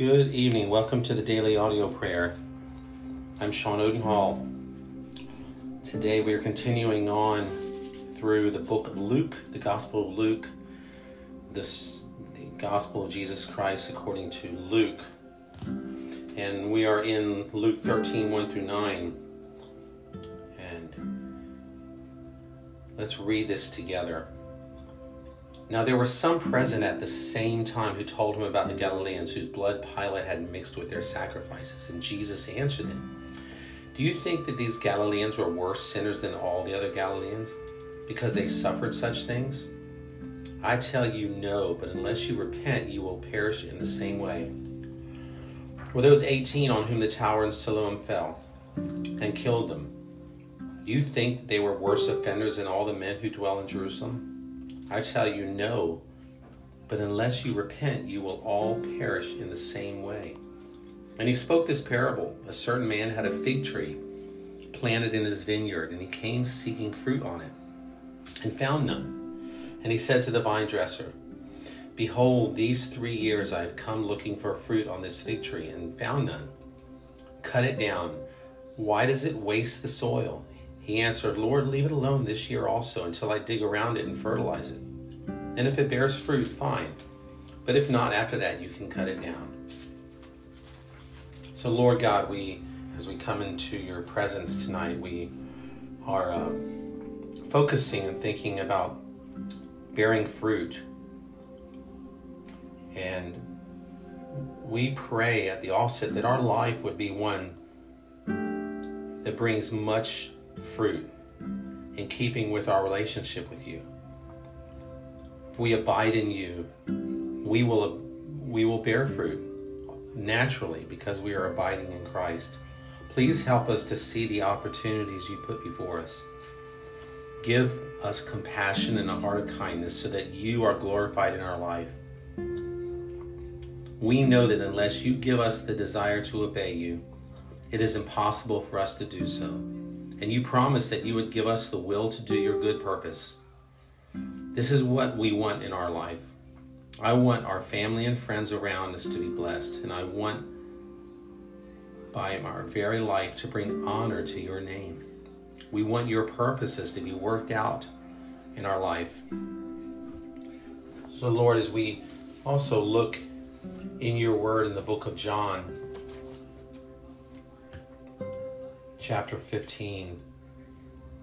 Good evening. Welcome to the daily audio prayer. I'm Sean Odenhall. Today we are continuing on through the book of Luke, the Gospel of Luke, this, the Gospel of Jesus Christ according to Luke. And we are in Luke 13, 1 through 9. And let's read this together. Now there were some present at the same time who told him about the Galileans whose blood Pilate had mixed with their sacrifices. And Jesus answered them, Do you think that these Galileans were worse sinners than all the other Galileans because they suffered such things? I tell you, no, but unless you repent, you will perish in the same way. Were those 18 on whom the tower in Siloam fell and killed them? Do you think they were worse offenders than all the men who dwell in Jerusalem? I tell you, no. But unless you repent, you will all perish in the same way. And he spoke this parable A certain man had a fig tree planted in his vineyard, and he came seeking fruit on it, and found none. And he said to the vine dresser, Behold, these three years I have come looking for fruit on this fig tree, and found none. Cut it down. Why does it waste the soil? He answered, Lord, leave it alone this year also until I dig around it and fertilize it. And if it bears fruit, fine. But if not, after that, you can cut it down. So, Lord God, we, as we come into your presence tonight, we are uh, focusing and thinking about bearing fruit. And we pray at the offset that our life would be one that brings much fruit in keeping with our relationship with you. If we abide in you, we will we will bear fruit naturally because we are abiding in Christ. Please help us to see the opportunities you put before us. Give us compassion and a heart of kindness so that you are glorified in our life. We know that unless you give us the desire to obey you, it is impossible for us to do so and you promised that you would give us the will to do your good purpose. This is what we want in our life. I want our family and friends around us to be blessed, and I want by our very life to bring honor to your name. We want your purposes to be worked out in our life. So, Lord, as we also look in your word in the book of John, chapter 15.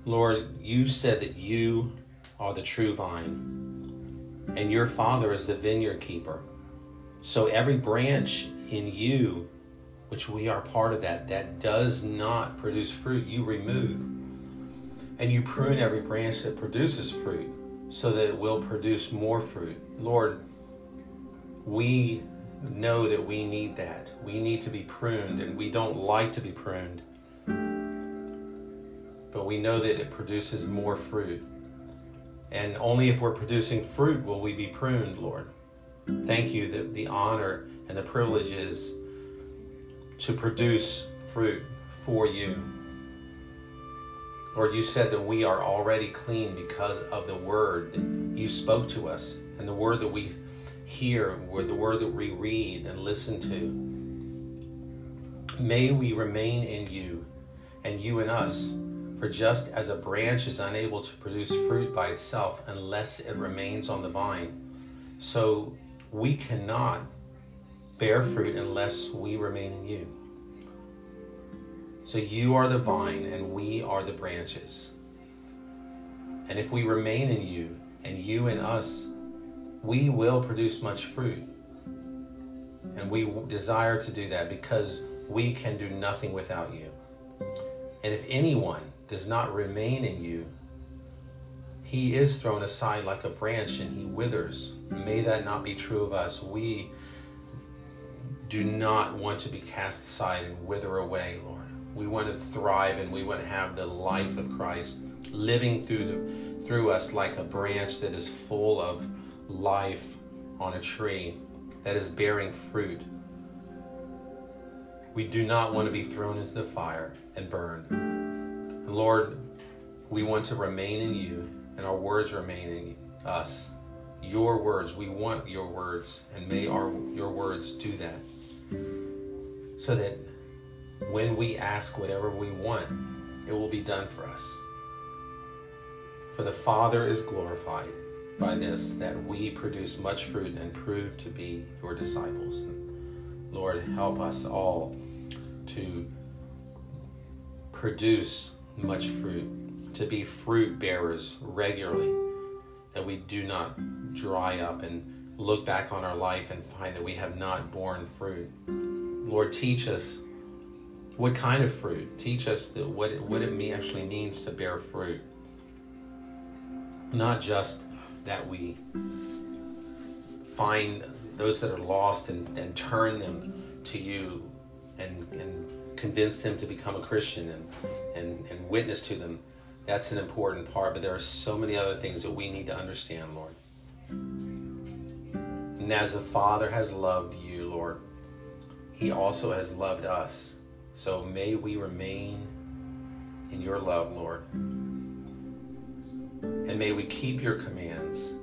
Lord, you said that you are the true vine, and your Father is the vineyard keeper. So every branch in you, which we are part of that, that does not produce fruit, you remove. And you prune every branch that produces fruit so that it will produce more fruit. Lord, we know that we need that. We need to be pruned, and we don't like to be pruned but we know that it produces more fruit. And only if we're producing fruit will we be pruned, Lord. Thank you that the honor and the privilege is to produce fruit for you. Lord, you said that we are already clean because of the word that you spoke to us and the word that we hear, the word that we read and listen to. May we remain in you and you in us for just as a branch is unable to produce fruit by itself unless it remains on the vine, so we cannot bear fruit unless we remain in you. So you are the vine and we are the branches. And if we remain in you and you in us, we will produce much fruit. And we desire to do that because we can do nothing without you. And if anyone does not remain in you, he is thrown aside like a branch and he withers. May that not be true of us. We do not want to be cast aside and wither away, Lord. We want to thrive and we want to have the life of Christ living through the, through us like a branch that is full of life on a tree that is bearing fruit. We do not want to be thrown into the fire and burned. Lord, we want to remain in you and our words remain in us. Your words, we want your words, and may our your words do that. so that when we ask whatever we want, it will be done for us. For the Father is glorified by this, that we produce much fruit and prove to be your disciples. And Lord, help us all to produce much fruit, to be fruit bearers regularly, that we do not dry up and look back on our life and find that we have not borne fruit. Lord, teach us what kind of fruit. Teach us what it, what it actually means to bear fruit. Not just that we find those that are lost and, and turn them to you and, and convince them to become a Christian and, and, and witness to them. That's an important part, but there are so many other things that we need to understand, Lord. And as the Father has loved you, Lord, He also has loved us. So may we remain in your love, Lord. And may we keep your commands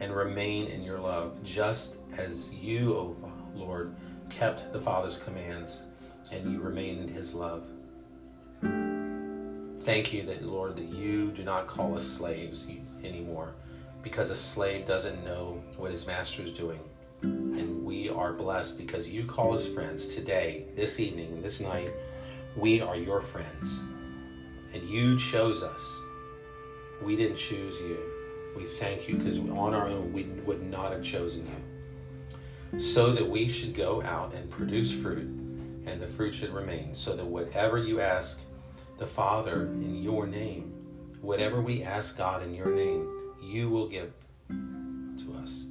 and remain in your love, just as you, O oh Lord, kept the Father's commands and you remain in his love. Thank you that, Lord, that you do not call us slaves anymore because a slave doesn't know what his master is doing. And we are blessed because you call us friends today, this evening, this night. We are your friends. And you chose us. We didn't choose you. We thank you because on our own we would not have chosen you. So that we should go out and produce fruit and the fruit should remain, so that whatever you ask the Father in your name, whatever we ask God in your name, you will give to us.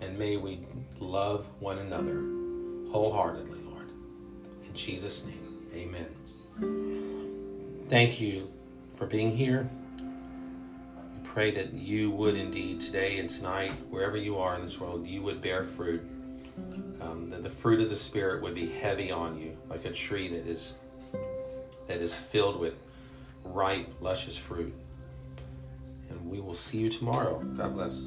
And may we love one another wholeheartedly, Lord. In Jesus' name, amen. Thank you for being here. We pray that you would indeed today and tonight, wherever you are in this world, you would bear fruit um, that the fruit of the Spirit would be heavy on you, like a tree that is that is filled with ripe, luscious fruit. And we will see you tomorrow. God bless.